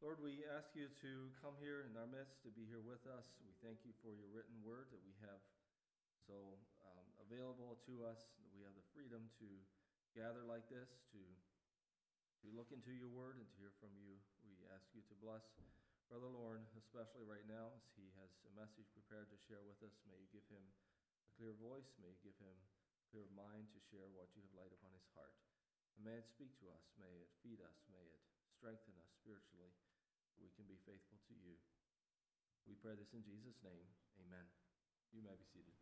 Lord, we ask you to come here in our midst, to be here with us. We thank you for your written word that we have so um, available to us, that we have the freedom to gather like this, to, to look into your word and to hear from you. We ask you to bless Brother Lauren, especially right now, as he has a message prepared to share with us. May you give him a clear voice. May you give him a clear mind to share what you have laid upon his heart. And may it speak to us. May it feed us. May it strengthen us spiritually. We can be faithful to you. We pray this in Jesus' name. Amen. You may be seated.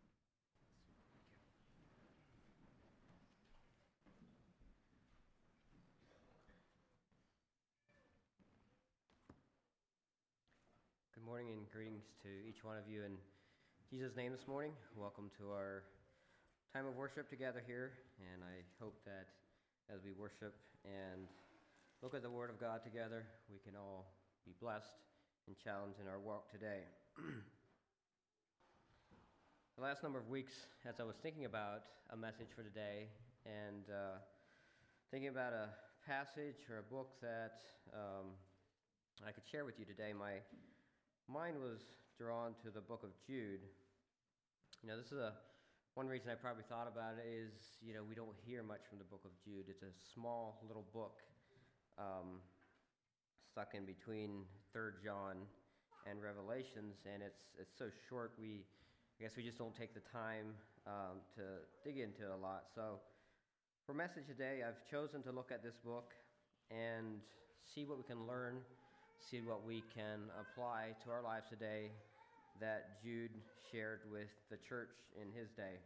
Good morning and greetings to each one of you in Jesus' name this morning. Welcome to our time of worship together here, and I hope that as we worship and look at the Word of God together, we can all be blessed and challenged in our walk today. the last number of weeks, as I was thinking about a message for today and uh, thinking about a passage or a book that um, I could share with you today, my Mine was drawn to the book of Jude. You know, this is a one reason I probably thought about it is, you know, we don't hear much from the book of Jude. It's a small little book um, stuck in between Third John and Revelations, and it's it's so short. We, I guess, we just don't take the time um, to dig into it a lot. So, for message today, I've chosen to look at this book and see what we can learn see what we can apply to our lives today that Jude shared with the church in his day.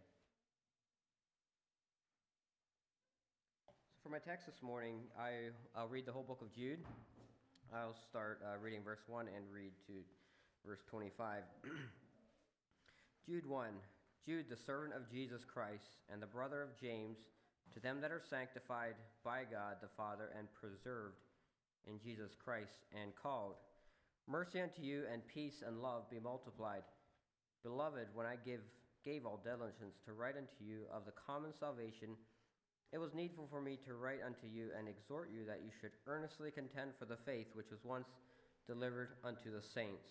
So for my text this morning, I, I'll read the whole book of Jude. I'll start uh, reading verse 1 and read to verse 25. Jude 1 Jude, the servant of Jesus Christ, and the brother of James, to them that are sanctified by God the Father and preserved in Jesus Christ and called. Mercy unto you and peace and love be multiplied. Beloved, when I give, gave all diligence to write unto you of the common salvation, it was needful for me to write unto you and exhort you that you should earnestly contend for the faith which was once delivered unto the saints.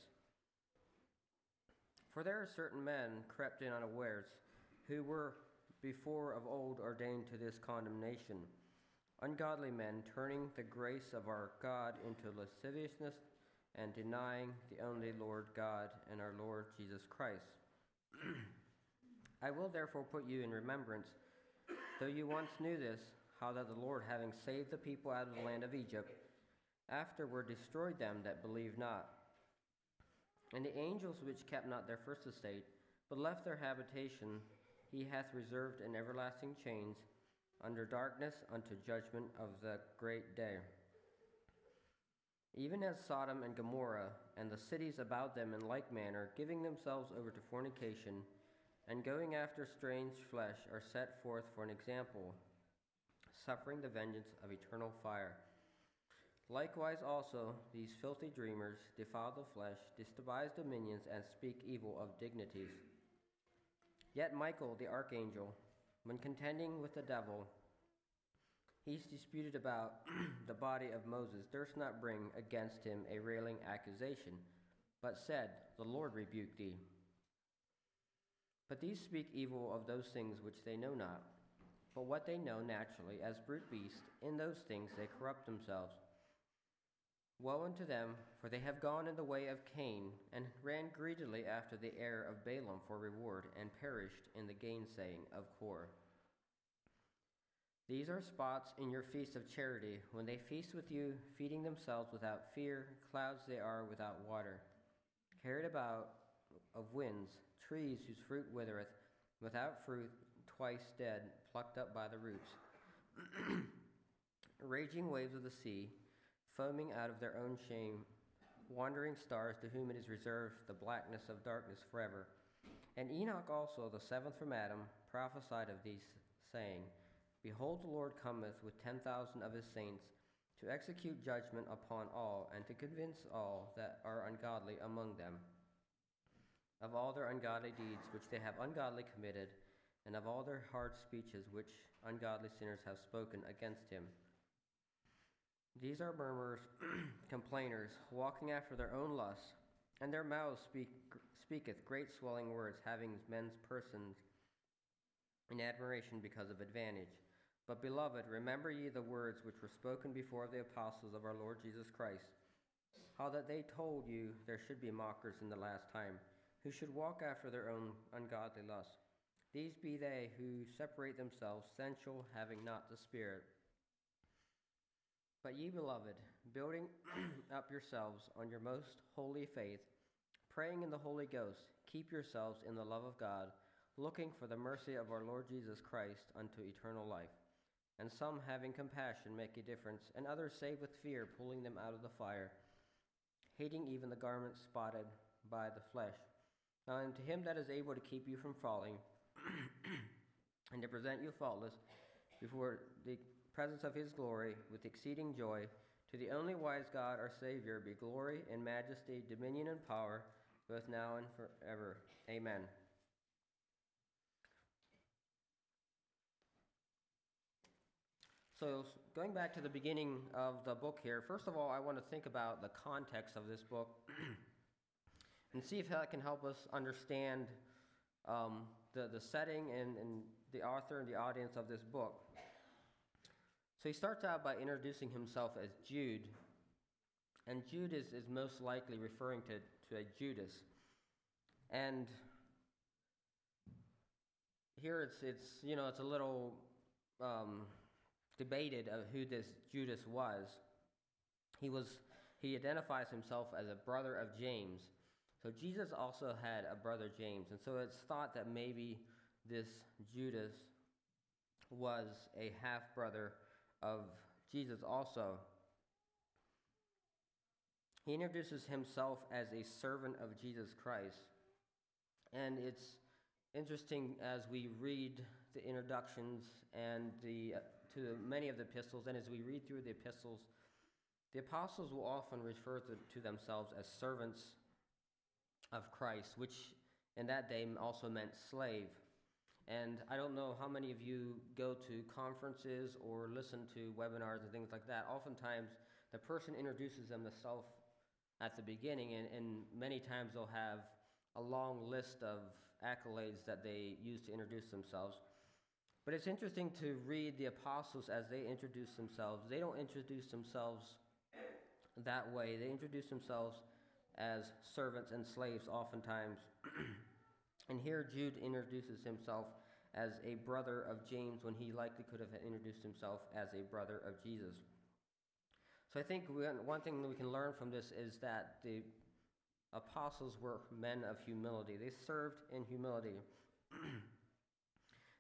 For there are certain men crept in unawares, who were before of old ordained to this condemnation ungodly men turning the grace of our God into lasciviousness and denying the only Lord God and our Lord Jesus Christ. I will therefore put you in remembrance, though you once knew this, how that the Lord, having saved the people out of the land of Egypt, afterward destroyed them that believed not. And the angels which kept not their first estate, but left their habitation, he hath reserved in everlasting chains under darkness unto judgment of the great day. Even as Sodom and Gomorrah and the cities about them in like manner, giving themselves over to fornication and going after strange flesh, are set forth for an example, suffering the vengeance of eternal fire. Likewise, also, these filthy dreamers defile the flesh, despise dominions, and speak evil of dignities. Yet Michael the archangel, when contending with the devil, he's disputed about the body of Moses, durst not bring against him a railing accusation, but said, The Lord rebuke thee. But these speak evil of those things which they know not. But what they know naturally, as brute beasts, in those things they corrupt themselves. Woe unto them, for they have gone in the way of Cain, and ran greedily after the heir of Balaam for reward, and perished in the gainsaying of Kor. These are spots in your feast of charity, when they feast with you, feeding themselves without fear, clouds they are without water, carried about of winds, trees whose fruit withereth, without fruit, twice dead, plucked up by the roots. Raging waves of the sea, foaming out of their own shame, wandering stars to whom it is reserved the blackness of darkness forever. And Enoch also, the seventh from Adam, prophesied of these, saying, Behold, the Lord cometh with ten thousand of his saints to execute judgment upon all, and to convince all that are ungodly among them of all their ungodly deeds which they have ungodly committed, and of all their hard speeches which ungodly sinners have spoken against him. These are murmurers, complainers, walking after their own lusts, and their mouths speak, speaketh great swelling words, having men's persons in admiration because of advantage. But, beloved, remember ye the words which were spoken before the apostles of our Lord Jesus Christ, how that they told you there should be mockers in the last time, who should walk after their own ungodly lusts. These be they who separate themselves, sensual, having not the Spirit. But ye, beloved, building up yourselves on your most holy faith, praying in the Holy Ghost, keep yourselves in the love of God, looking for the mercy of our Lord Jesus Christ unto eternal life. And some, having compassion, make a difference, and others save with fear, pulling them out of the fire, hating even the garments spotted by the flesh. Now unto him that is able to keep you from falling, and to present you faultless before the presence of his glory with exceeding joy, to the only wise God our Savior be glory and majesty, dominion and power, both now and forever. Amen. So, going back to the beginning of the book here, first of all, I want to think about the context of this book and see if that can help us understand um, the, the setting and, and the author and the audience of this book. So, he starts out by introducing himself as Jude, and Jude is, is most likely referring to, to a Judas. And here it's, it's, you know, it's a little. Um, debated of who this Judas was. He was he identifies himself as a brother of James. So Jesus also had a brother James, and so it's thought that maybe this Judas was a half brother of Jesus also. He introduces himself as a servant of Jesus Christ. And it's interesting as we read the introductions and the to many of the epistles, and as we read through the epistles, the apostles will often refer to, to themselves as servants of Christ, which in that day also meant slave. And I don't know how many of you go to conferences or listen to webinars and things like that. Oftentimes, the person introduces themselves at the beginning, and, and many times they'll have a long list of accolades that they use to introduce themselves. But it's interesting to read the apostles as they introduce themselves. They don't introduce themselves that way, they introduce themselves as servants and slaves oftentimes. and here Jude introduces himself as a brother of James when he likely could have introduced himself as a brother of Jesus. So I think one thing that we can learn from this is that the apostles were men of humility. They served in humility.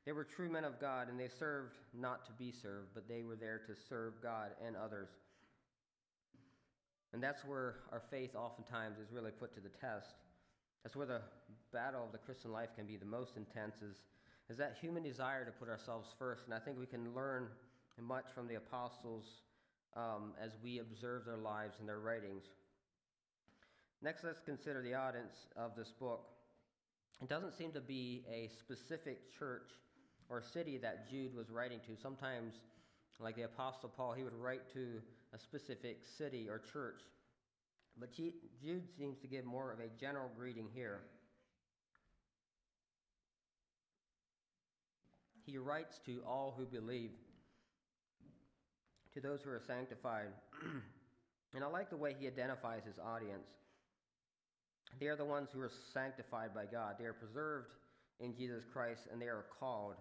They were true men of God, and they served not to be served, but they were there to serve God and others. And that's where our faith oftentimes is really put to the test. That's where the battle of the Christian life can be the most intense, is, is that human desire to put ourselves first. And I think we can learn much from the apostles um, as we observe their lives and their writings. Next, let's consider the audience of this book. It doesn't seem to be a specific church or city that Jude was writing to. Sometimes, like the Apostle Paul, he would write to a specific city or church. But Jude seems to give more of a general greeting here. He writes to all who believe, to those who are sanctified. and I like the way he identifies his audience. They are the ones who are sanctified by God. They are preserved in Jesus Christ and they are called.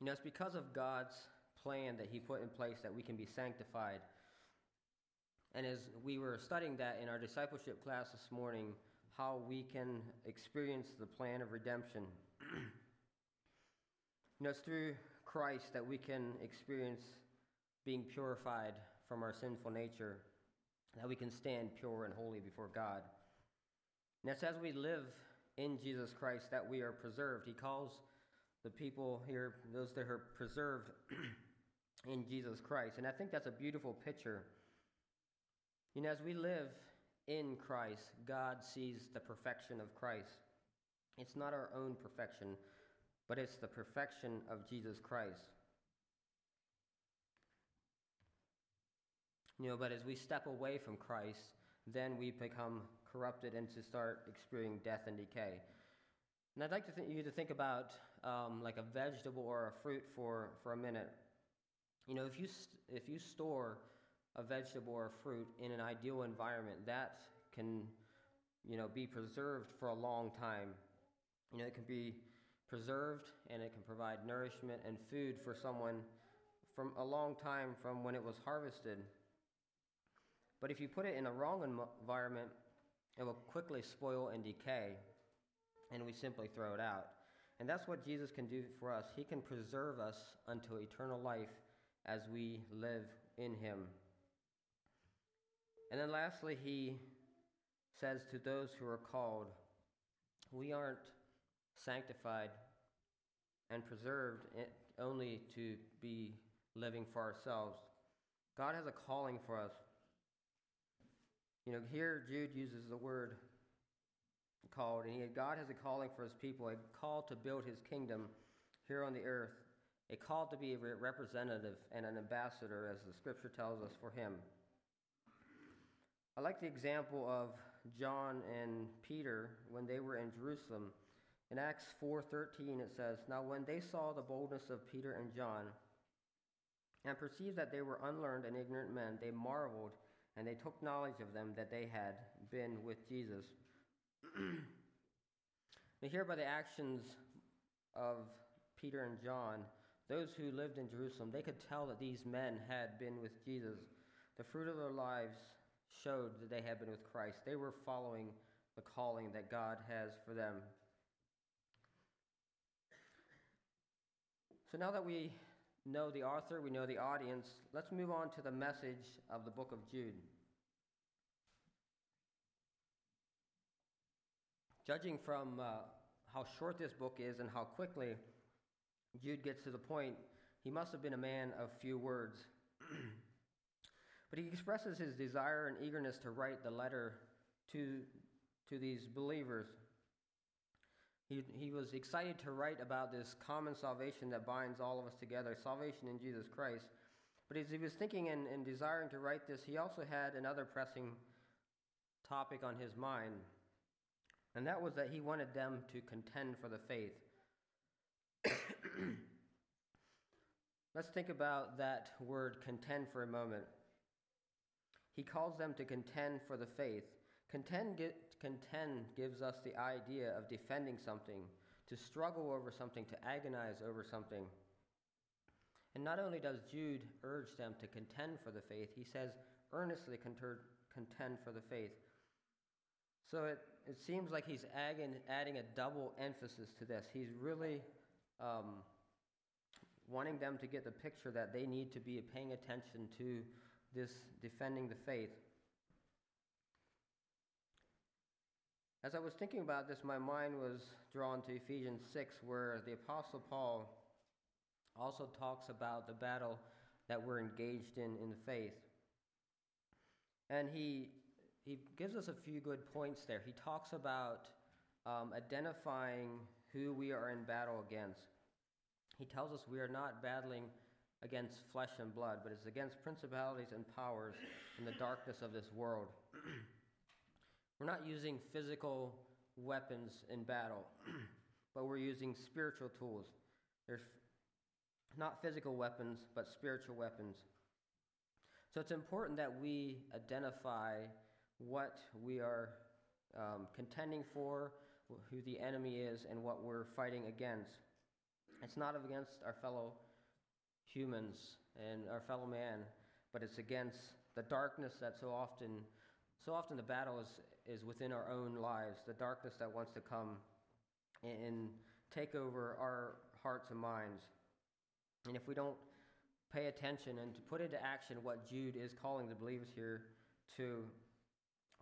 You know, it's because of God's plan that He put in place that we can be sanctified. And as we were studying that in our discipleship class this morning, how we can experience the plan of redemption. you know, it's through Christ that we can experience being purified from our sinful nature, that we can stand pure and holy before God. And it's as we live in Jesus Christ that we are preserved. He calls the people here, those that are preserved in Jesus Christ. And I think that's a beautiful picture. You know, as we live in Christ, God sees the perfection of Christ. It's not our own perfection, but it's the perfection of Jesus Christ. You know, but as we step away from Christ, then we become corrupted and to start experiencing death and decay. And I'd like to th- you to think about um, like a vegetable or a fruit for, for a minute. You know, if you, if you store a vegetable or a fruit in an ideal environment, that can, you know, be preserved for a long time. You know, it can be preserved and it can provide nourishment and food for someone from a long time from when it was harvested. But if you put it in a wrong environment, it will quickly spoil and decay, and we simply throw it out. And that's what Jesus can do for us. He can preserve us unto eternal life as we live in Him. And then lastly, He says to those who are called, we aren't sanctified and preserved only to be living for ourselves. God has a calling for us. You know, here Jude uses the word called, and he, God has a calling for his people, a call to build his kingdom here on the earth, a call to be a representative and an ambassador, as the scripture tells us, for him. I like the example of John and Peter when they were in Jerusalem. In Acts 4:13 it says, "Now when they saw the boldness of Peter and John and perceived that they were unlearned and ignorant men, they marveled and they took knowledge of them that they had been with Jesus." now here by the actions of Peter and John, those who lived in Jerusalem, they could tell that these men had been with Jesus. The fruit of their lives showed that they had been with Christ. They were following the calling that God has for them. So now that we know the author, we know the audience, let's move on to the message of the book of Jude. Judging from uh, how short this book is and how quickly Jude gets to the point, he must have been a man of few words. but he expresses his desire and eagerness to write the letter to, to these believers. He, he was excited to write about this common salvation that binds all of us together, salvation in Jesus Christ. But as he was thinking and, and desiring to write this, he also had another pressing topic on his mind, and that was that he wanted them to contend for the faith. Let's think about that word contend for a moment. He calls them to contend for the faith. Contend, get, contend gives us the idea of defending something, to struggle over something, to agonize over something. And not only does Jude urge them to contend for the faith, he says, earnestly contend for the faith. So it, it seems like he's adding, adding a double emphasis to this. He's really um, wanting them to get the picture that they need to be paying attention to this defending the faith. As I was thinking about this, my mind was drawn to Ephesians 6, where the Apostle Paul also talks about the battle that we're engaged in in the faith. And he, he gives us a few good points there. He talks about um, identifying who we are in battle against. He tells us we are not battling against flesh and blood, but it's against principalities and powers in the darkness of this world. we're not using physical weapons in battle, but we're using spiritual tools. There's not physical weapons, but spiritual weapons. So it's important that we identify what we are um, contending for, who the enemy is, and what we're fighting against. It's not against our fellow humans and our fellow man, but it's against the darkness that so often, so often the battle is, is within our own lives, the darkness that wants to come and take over our hearts and minds. And if we don't pay attention and to put into action what Jude is calling the believers here to,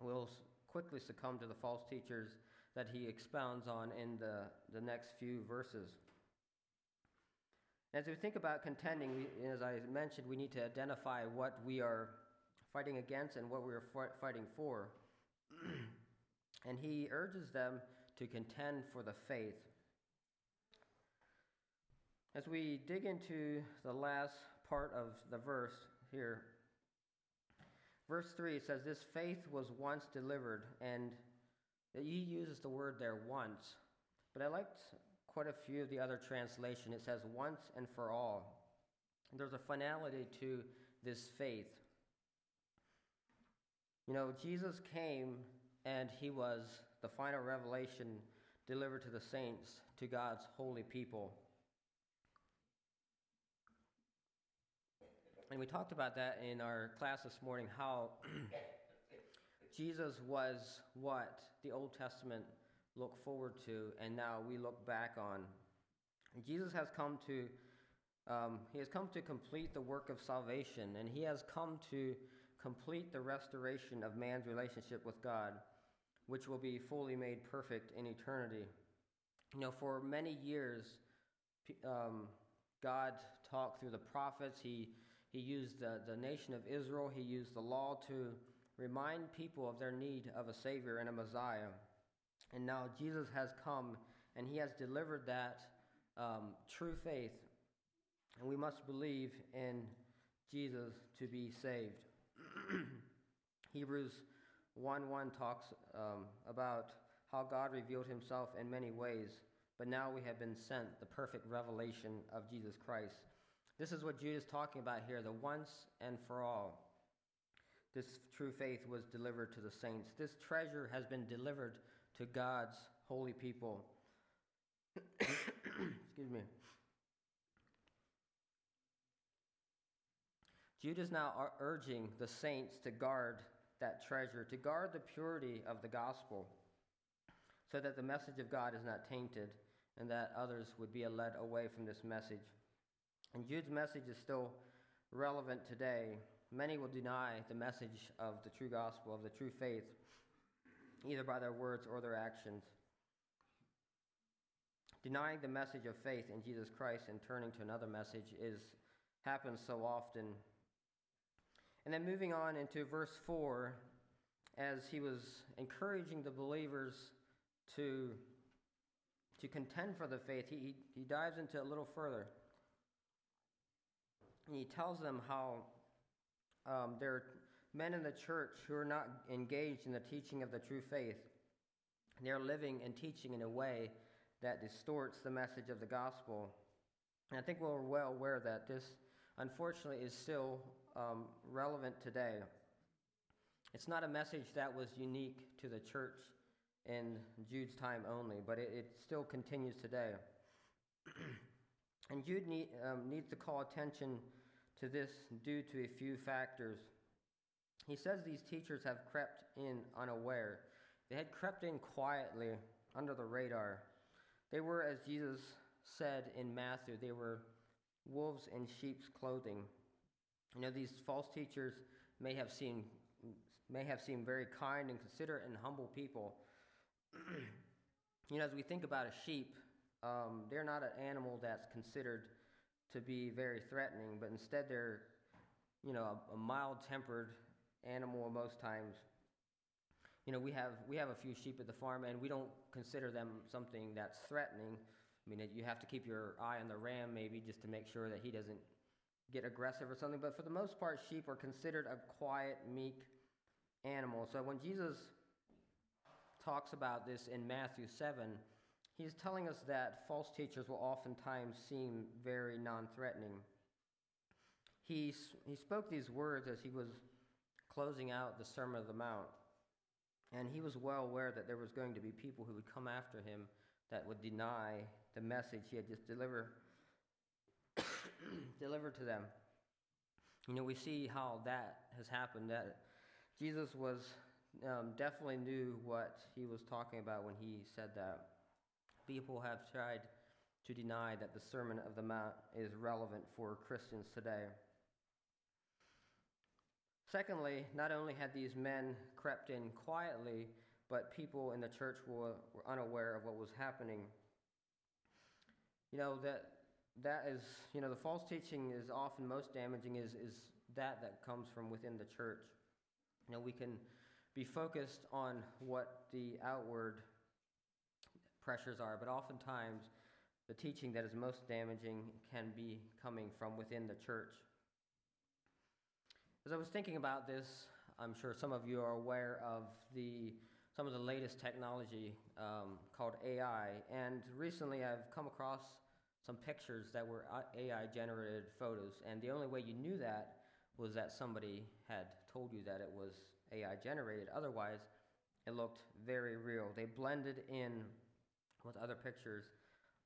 we'll quickly succumb to the false teachers that he expounds on in the, the next few verses. As we think about contending, we, as I mentioned, we need to identify what we are fighting against and what we are fighting for. and he urges them to contend for the faith. As we dig into the last part of the verse here, Verse 3 it says, This faith was once delivered, and he uses the word there once. But I liked quite a few of the other translation. It says once and for all. There's a finality to this faith. You know, Jesus came and he was the final revelation delivered to the saints, to God's holy people. And we talked about that in our class this morning how Jesus was what the Old Testament looked forward to, and now we look back on. Jesus has come to um, he has come to complete the work of salvation, and he has come to complete the restoration of man's relationship with God, which will be fully made perfect in eternity. You know, for many years, um, God talked through the prophets. He he used the, the nation of Israel, he used the law to remind people of their need of a Savior and a Messiah. And now Jesus has come and he has delivered that um, true faith. And we must believe in Jesus to be saved. Hebrews 1 1 talks um, about how God revealed himself in many ways, but now we have been sent the perfect revelation of Jesus Christ. This is what Jude is talking about here the once and for all. This true faith was delivered to the saints. This treasure has been delivered to God's holy people. Excuse me. Jude is now urging the saints to guard that treasure, to guard the purity of the gospel, so that the message of God is not tainted and that others would be led away from this message. And Jude's message is still relevant today. Many will deny the message of the true gospel, of the true faith, either by their words or their actions. Denying the message of faith in Jesus Christ and turning to another message is happens so often. And then moving on into verse 4, as he was encouraging the believers to, to contend for the faith, he, he dives into a little further. And he tells them how um, there are men in the church who are not engaged in the teaching of the true faith. They're living and teaching in a way that distorts the message of the gospel. And I think we're well aware that this, unfortunately, is still um, relevant today. It's not a message that was unique to the church in Jude's time only, but it, it still continues today. and Jude need, um, needs to call attention to this due to a few factors. He says these teachers have crept in unaware. They had crept in quietly under the radar. They were, as Jesus said in Matthew, they were wolves in sheep's clothing. You know, these false teachers may have seemed may have seemed very kind and considerate and humble people. you know, as we think about a sheep, um, they're not an animal that's considered to be very threatening, but instead they're, you know, a, a mild-tempered animal most times. You know, we have we have a few sheep at the farm, and we don't consider them something that's threatening. I mean, you have to keep your eye on the ram maybe just to make sure that he doesn't get aggressive or something. But for the most part, sheep are considered a quiet, meek animal. So when Jesus talks about this in Matthew 7, He's telling us that false teachers will oftentimes seem very non threatening. He, he spoke these words as he was closing out the Sermon of the Mount. And he was well aware that there was going to be people who would come after him that would deny the message he had just delivered, delivered to them. You know, we see how that has happened. That Jesus was um, definitely knew what he was talking about when he said that people have tried to deny that the Sermon of the Mount is relevant for Christians today. Secondly, not only had these men crept in quietly, but people in the church were, were unaware of what was happening. You know, that that is, you know, the false teaching is often most damaging is, is that that comes from within the church. You know, we can be focused on what the outward pressures are, but oftentimes the teaching that is most damaging can be coming from within the church. As I was thinking about this, I'm sure some of you are aware of the some of the latest technology um, called AI. And recently, I've come across some pictures that were AI generated photos, and the only way you knew that was that somebody had told you that it was AI generated. Otherwise, it looked very real. They blended in with other pictures,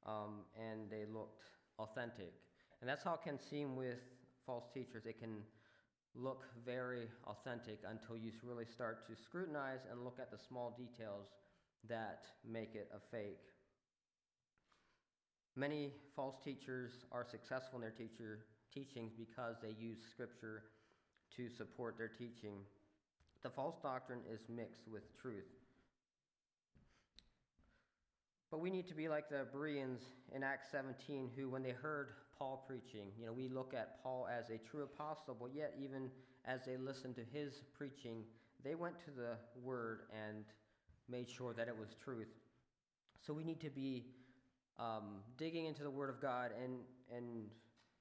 um, and they looked authentic. And that's how it can seem with false teachers. It can look very authentic until you really start to scrutinize and look at the small details that make it a fake. Many false teachers are successful in their teacher teachings because they use scripture to support their teaching. The false doctrine is mixed with truth. But we need to be like the Bereans in Acts 17 who when they heard Paul preaching. You know, we look at Paul as a true apostle, but yet, even as they listened to his preaching, they went to the Word and made sure that it was truth. So we need to be um, digging into the Word of God and, and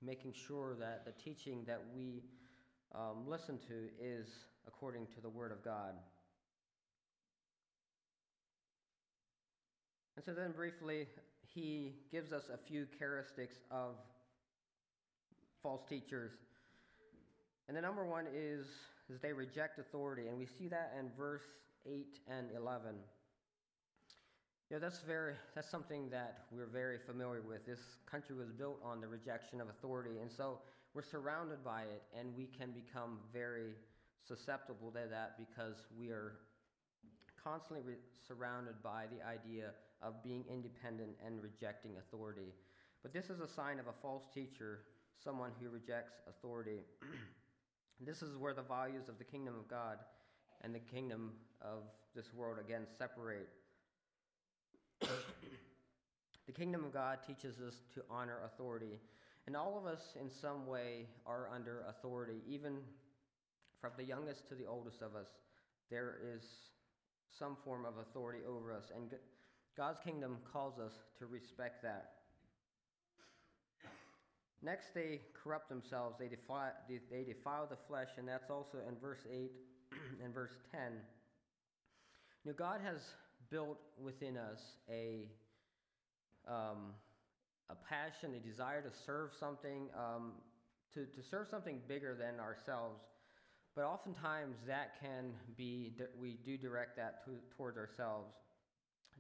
making sure that the teaching that we um, listen to is according to the Word of God. And so then, briefly, he gives us a few characteristics of false teachers. And the number one is, is they reject authority. And we see that in verse 8 and 11. You know, that's, very, that's something that we're very familiar with. This country was built on the rejection of authority. And so we're surrounded by it, and we can become very susceptible to that because we are constantly re- surrounded by the idea of being independent and rejecting authority. But this is a sign of a false teacher someone who rejects authority. this is where the values of the kingdom of God and the kingdom of this world again separate. the kingdom of God teaches us to honor authority. And all of us, in some way, are under authority, even from the youngest to the oldest of us. There is some form of authority over us. And God's kingdom calls us to respect that. Next, they corrupt themselves. They defile, they defile the flesh, and that's also in verse 8 and verse 10. Now, God has built within us a, um, a passion, a desire to serve something, um, to, to serve something bigger than ourselves. But oftentimes, that can be, we do direct that to, towards ourselves.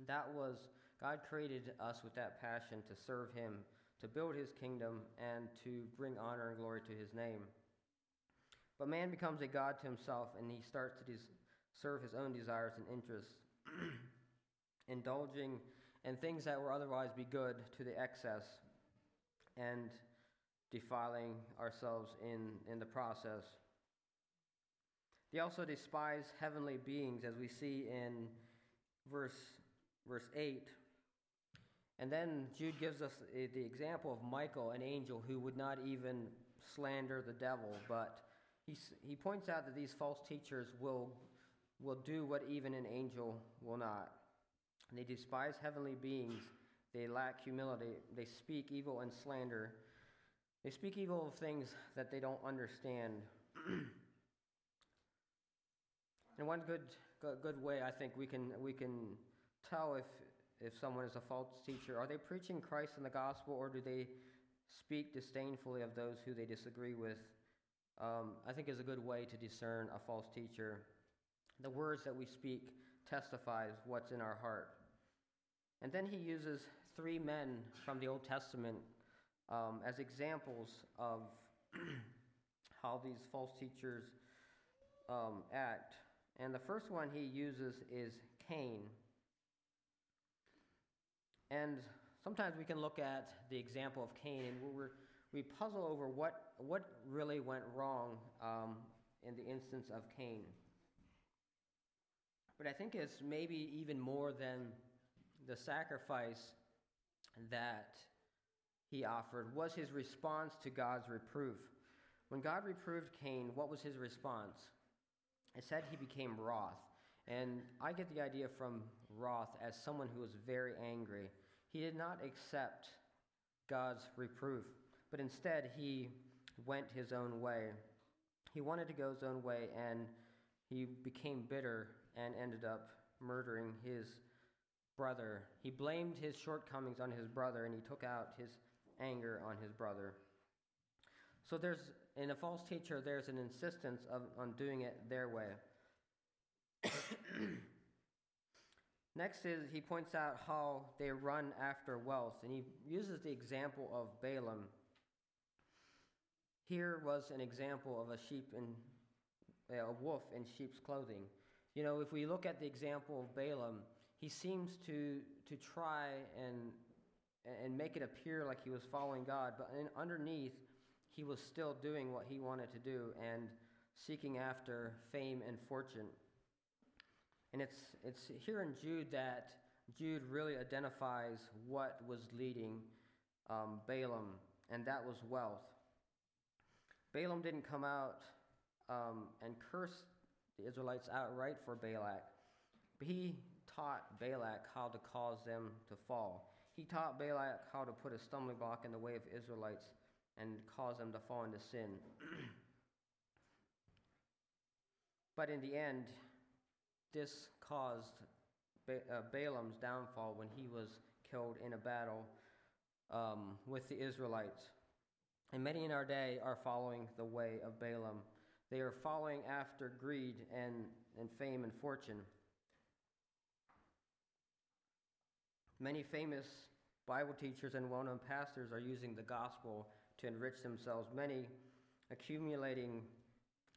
That was, God created us with that passion to serve Him to build his kingdom and to bring honor and glory to his name. But man becomes a God to himself and he starts to des- serve his own desires and interests, indulging in things that would otherwise be good to the excess and defiling ourselves in, in the process. They also despise heavenly beings, as we see in verse, verse 8 and then Jude gives us the example of Michael, an angel who would not even slander the devil, but he, he points out that these false teachers will, will do what even an angel will not. They despise heavenly beings, they lack humility, they speak evil and slander. They speak evil of things that they don't understand. and one good, good way I think we can, we can tell if, if someone is a false teacher? Are they preaching Christ and the gospel, or do they speak disdainfully of those who they disagree with? Um, I think is a good way to discern a false teacher. The words that we speak testifies what's in our heart. And then he uses three men from the Old Testament um, as examples of how these false teachers um, act. And the first one he uses is Cain. And sometimes we can look at the example of Cain and we're, we puzzle over what, what really went wrong um, in the instance of Cain. But I think it's maybe even more than the sacrifice that he offered was his response to God's reproof. When God reproved Cain, what was his response? It said he became wroth. And I get the idea from wroth as someone who was very angry. He did not accept God's reproof, but instead he went his own way. He wanted to go his own way, and he became bitter and ended up murdering his brother. He blamed his shortcomings on his brother and he took out his anger on his brother. So there's in a false teacher there's an insistence of, on doing it their way. Next is he points out how they run after wealth, and he uses the example of Balaam. Here was an example of a sheep in a wolf in sheep's clothing. You know, if we look at the example of Balaam, he seems to to try and and make it appear like he was following God, but in, underneath, he was still doing what he wanted to do and seeking after fame and fortune. And it's, it's here in Jude that Jude really identifies what was leading um, Balaam, and that was wealth. Balaam didn't come out um, and curse the Israelites outright for Balak, but he taught Balak how to cause them to fall. He taught Balak how to put a stumbling block in the way of Israelites and cause them to fall into sin. but in the end, this caused ba- uh, Balaam's downfall when he was killed in a battle um, with the Israelites. And many in our day are following the way of Balaam. They are following after greed and, and fame and fortune. Many famous Bible teachers and well known pastors are using the gospel to enrich themselves, many accumulating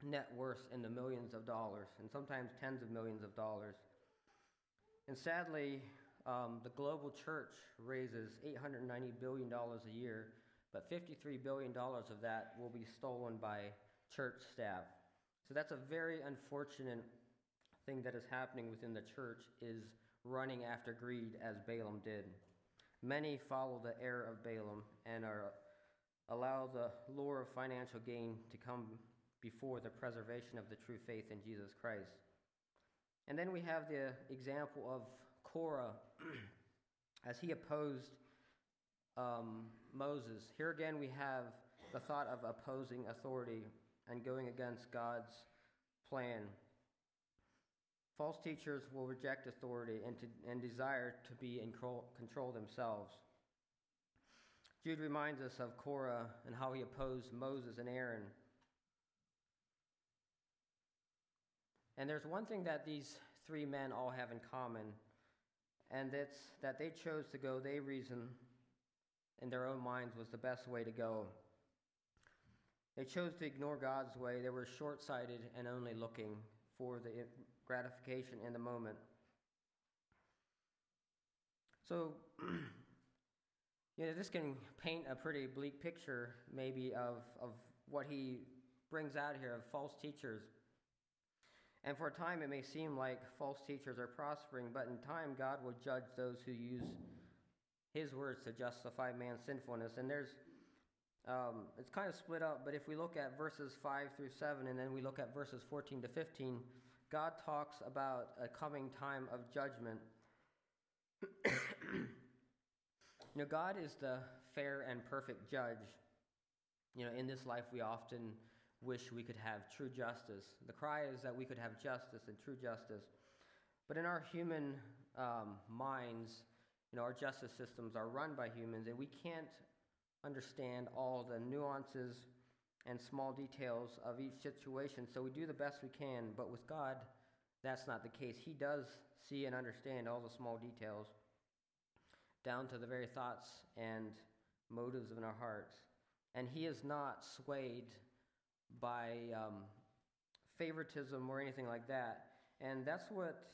net worth in the millions of dollars and sometimes tens of millions of dollars. And sadly, um, the global church raises $890 billion a year, but $53 billion of that will be stolen by church staff. So that's a very unfortunate thing that is happening within the church is running after greed as Balaam did. Many follow the error of Balaam and are allow the lure of financial gain to come before the preservation of the true faith in Jesus Christ. And then we have the example of Korah as he opposed um, Moses. Here again, we have the thought of opposing authority and going against God's plan. False teachers will reject authority and, to, and desire to be in control, control themselves. Jude reminds us of Korah and how he opposed Moses and Aaron. And there's one thing that these three men all have in common, and that's that they chose to go, they reason in their own minds was the best way to go. They chose to ignore God's way. They were short sighted and only looking for the gratification in the moment. So, you know, this can paint a pretty bleak picture, maybe, of, of what he brings out here of false teachers. And for a time, it may seem like false teachers are prospering, but in time, God will judge those who use his words to justify man's sinfulness. And there's, um, it's kind of split up, but if we look at verses 5 through 7, and then we look at verses 14 to 15, God talks about a coming time of judgment. you know, God is the fair and perfect judge. You know, in this life, we often wish we could have true justice. The cry is that we could have justice and true justice. But in our human um, minds, you know, our justice systems are run by humans, and we can't understand all the nuances and small details of each situation. So we do the best we can, but with God, that's not the case. He does see and understand all the small details, down to the very thoughts and motives in our hearts. And He is not swayed by um, favoritism or anything like that. And that's what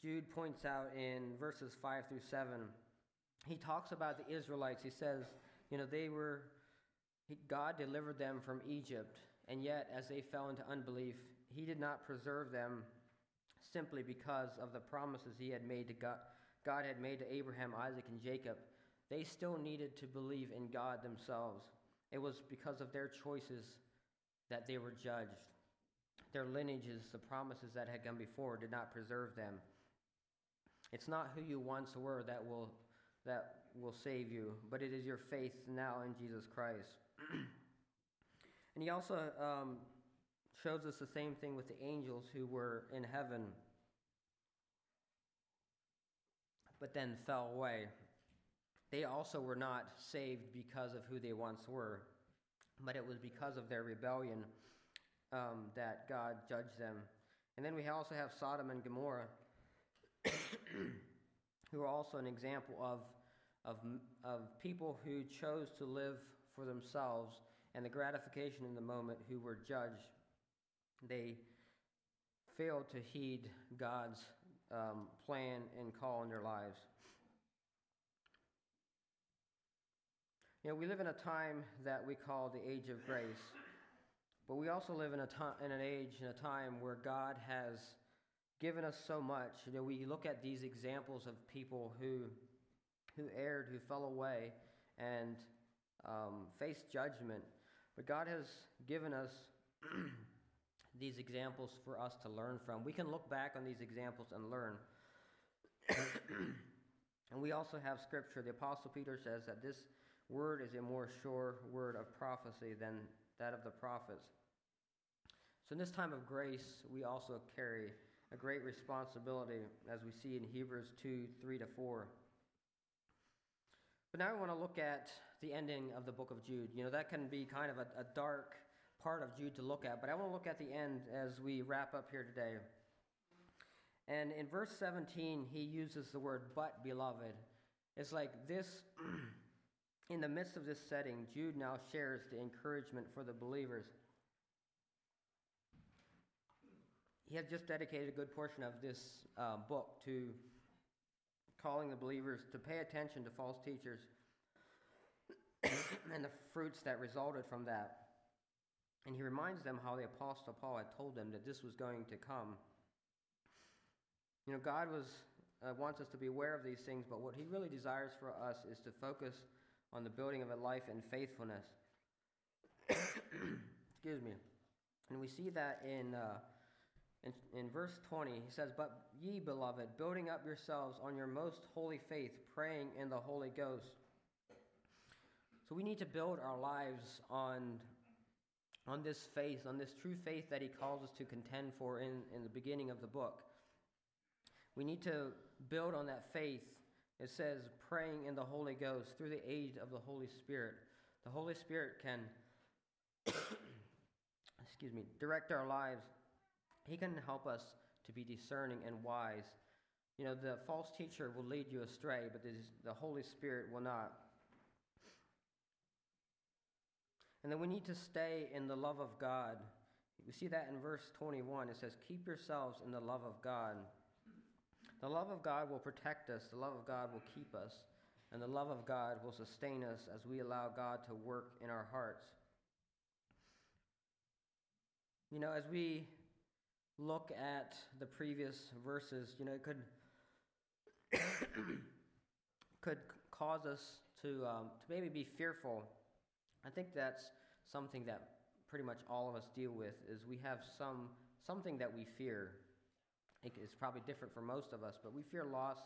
Jude points out in verses 5 through 7. He talks about the Israelites. He says, you know, they were, God delivered them from Egypt, and yet as they fell into unbelief, He did not preserve them simply because of the promises He had made to God. God had made to Abraham, Isaac, and Jacob. They still needed to believe in God themselves. It was because of their choices that they were judged. Their lineages, the promises that had come before, did not preserve them. It's not who you once were that will, that will save you, but it is your faith now in Jesus Christ. and he also um, shows us the same thing with the angels who were in heaven but then fell away. They also were not saved because of who they once were, but it was because of their rebellion um, that God judged them. And then we also have Sodom and Gomorrah, who are also an example of, of, of people who chose to live for themselves and the gratification in the moment who were judged. They failed to heed God's um, plan and call in their lives. You know, we live in a time that we call the age of grace, but we also live in a time, in an age, in a time where God has given us so much. You know, we look at these examples of people who, who erred, who fell away, and um, faced judgment. But God has given us these examples for us to learn from. We can look back on these examples and learn. and we also have scripture. The Apostle Peter says that this word is a more sure word of prophecy than that of the prophets. So, in this time of grace, we also carry a great responsibility, as we see in Hebrews 2 3 to 4. But now I want to look at the ending of the book of Jude. You know, that can be kind of a, a dark part of Jude to look at, but I want to look at the end as we wrap up here today. And in verse 17, he uses the word but beloved. It's like this, in the midst of this setting, Jude now shares the encouragement for the believers. He has just dedicated a good portion of this uh, book to calling the believers to pay attention to false teachers and the fruits that resulted from that. And he reminds them how the Apostle Paul had told them that this was going to come. You know, God was, uh, wants us to be aware of these things, but what he really desires for us is to focus on the building of a life in faithfulness. Excuse me. And we see that in, uh, in, in verse 20. He says, But ye, beloved, building up yourselves on your most holy faith, praying in the Holy Ghost. So we need to build our lives on on this faith, on this true faith that he calls us to contend for in, in the beginning of the book. We need to build on that faith. It says, praying in the Holy Ghost through the aid of the Holy Spirit. The Holy Spirit can, excuse me, direct our lives. He can help us to be discerning and wise. You know, the false teacher will lead you astray, but the Holy Spirit will not. And then we need to stay in the love of God. We see that in verse 21. It says, Keep yourselves in the love of God. The love of God will protect us, the love of God will keep us, and the love of God will sustain us as we allow God to work in our hearts. You know, as we look at the previous verses, you know, it could could cause us to um, to maybe be fearful I think that's something that pretty much all of us deal with is we have some something that we fear. It's probably different for most of us, but we fear loss,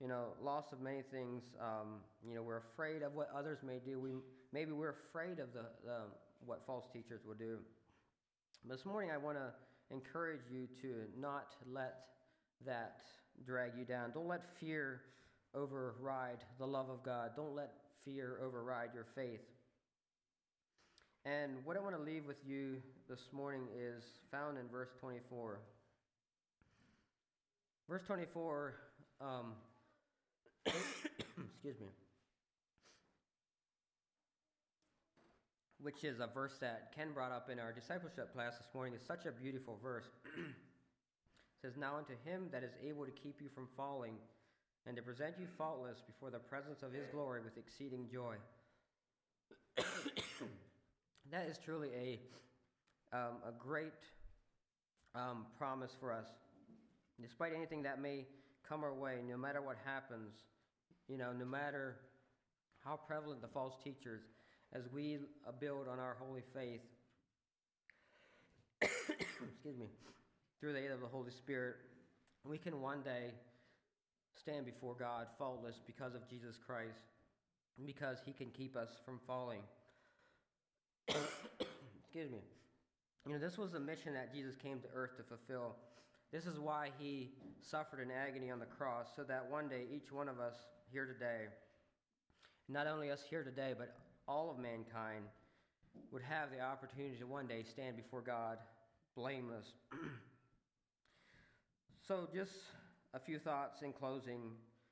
you know, loss of many things. Um, you know, we're afraid of what others may do. We maybe we're afraid of the, the what false teachers will do. This morning, I want to encourage you to not let that drag you down. Don't let fear override the love of God. Don't let fear override your faith. And what I want to leave with you this morning is found in verse 24. Verse 24, um, excuse me, which is a verse that Ken brought up in our discipleship class this morning, is such a beautiful verse. says, Now unto him that is able to keep you from falling and to present you faultless before the presence of his glory with exceeding joy. That is truly a, um, a great um, promise for us. Despite anything that may come our way, no matter what happens, you know, no matter how prevalent the false teachers, as we build on our holy faith, excuse me, through the aid of the Holy Spirit, we can one day stand before God faultless because of Jesus Christ, because He can keep us from falling. Excuse me. You know, this was a mission that Jesus came to earth to fulfill. This is why he suffered in agony on the cross, so that one day each one of us here today, not only us here today, but all of mankind, would have the opportunity to one day stand before God blameless. so, just a few thoughts in closing.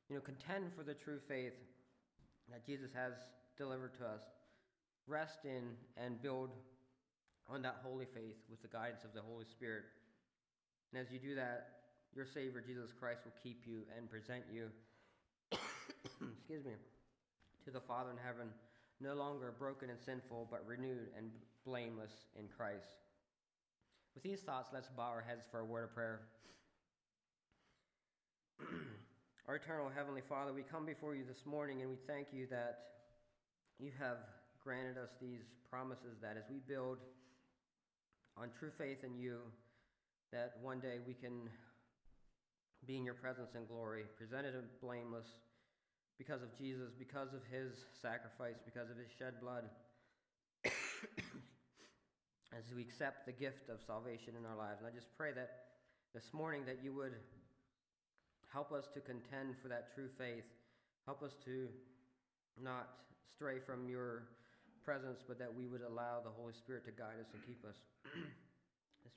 You know, contend for the true faith that Jesus has delivered to us. Rest in and build on that holy faith with the guidance of the Holy Spirit. And as you do that, your Savior, Jesus Christ, will keep you and present you, excuse me, to the Father in heaven, no longer broken and sinful, but renewed and blameless in Christ. With these thoughts, let's bow our heads for a word of prayer. our eternal Heavenly Father, we come before you this morning and we thank you that you have granted us these promises that as we build on true faith in you, that one day we can be in your presence and glory, presented and blameless because of Jesus, because of his sacrifice, because of his shed blood, as we accept the gift of salvation in our lives. And I just pray that this morning that you would help us to contend for that true faith, help us to not stray from your presence, but that we would allow the Holy Spirit to guide us and keep us.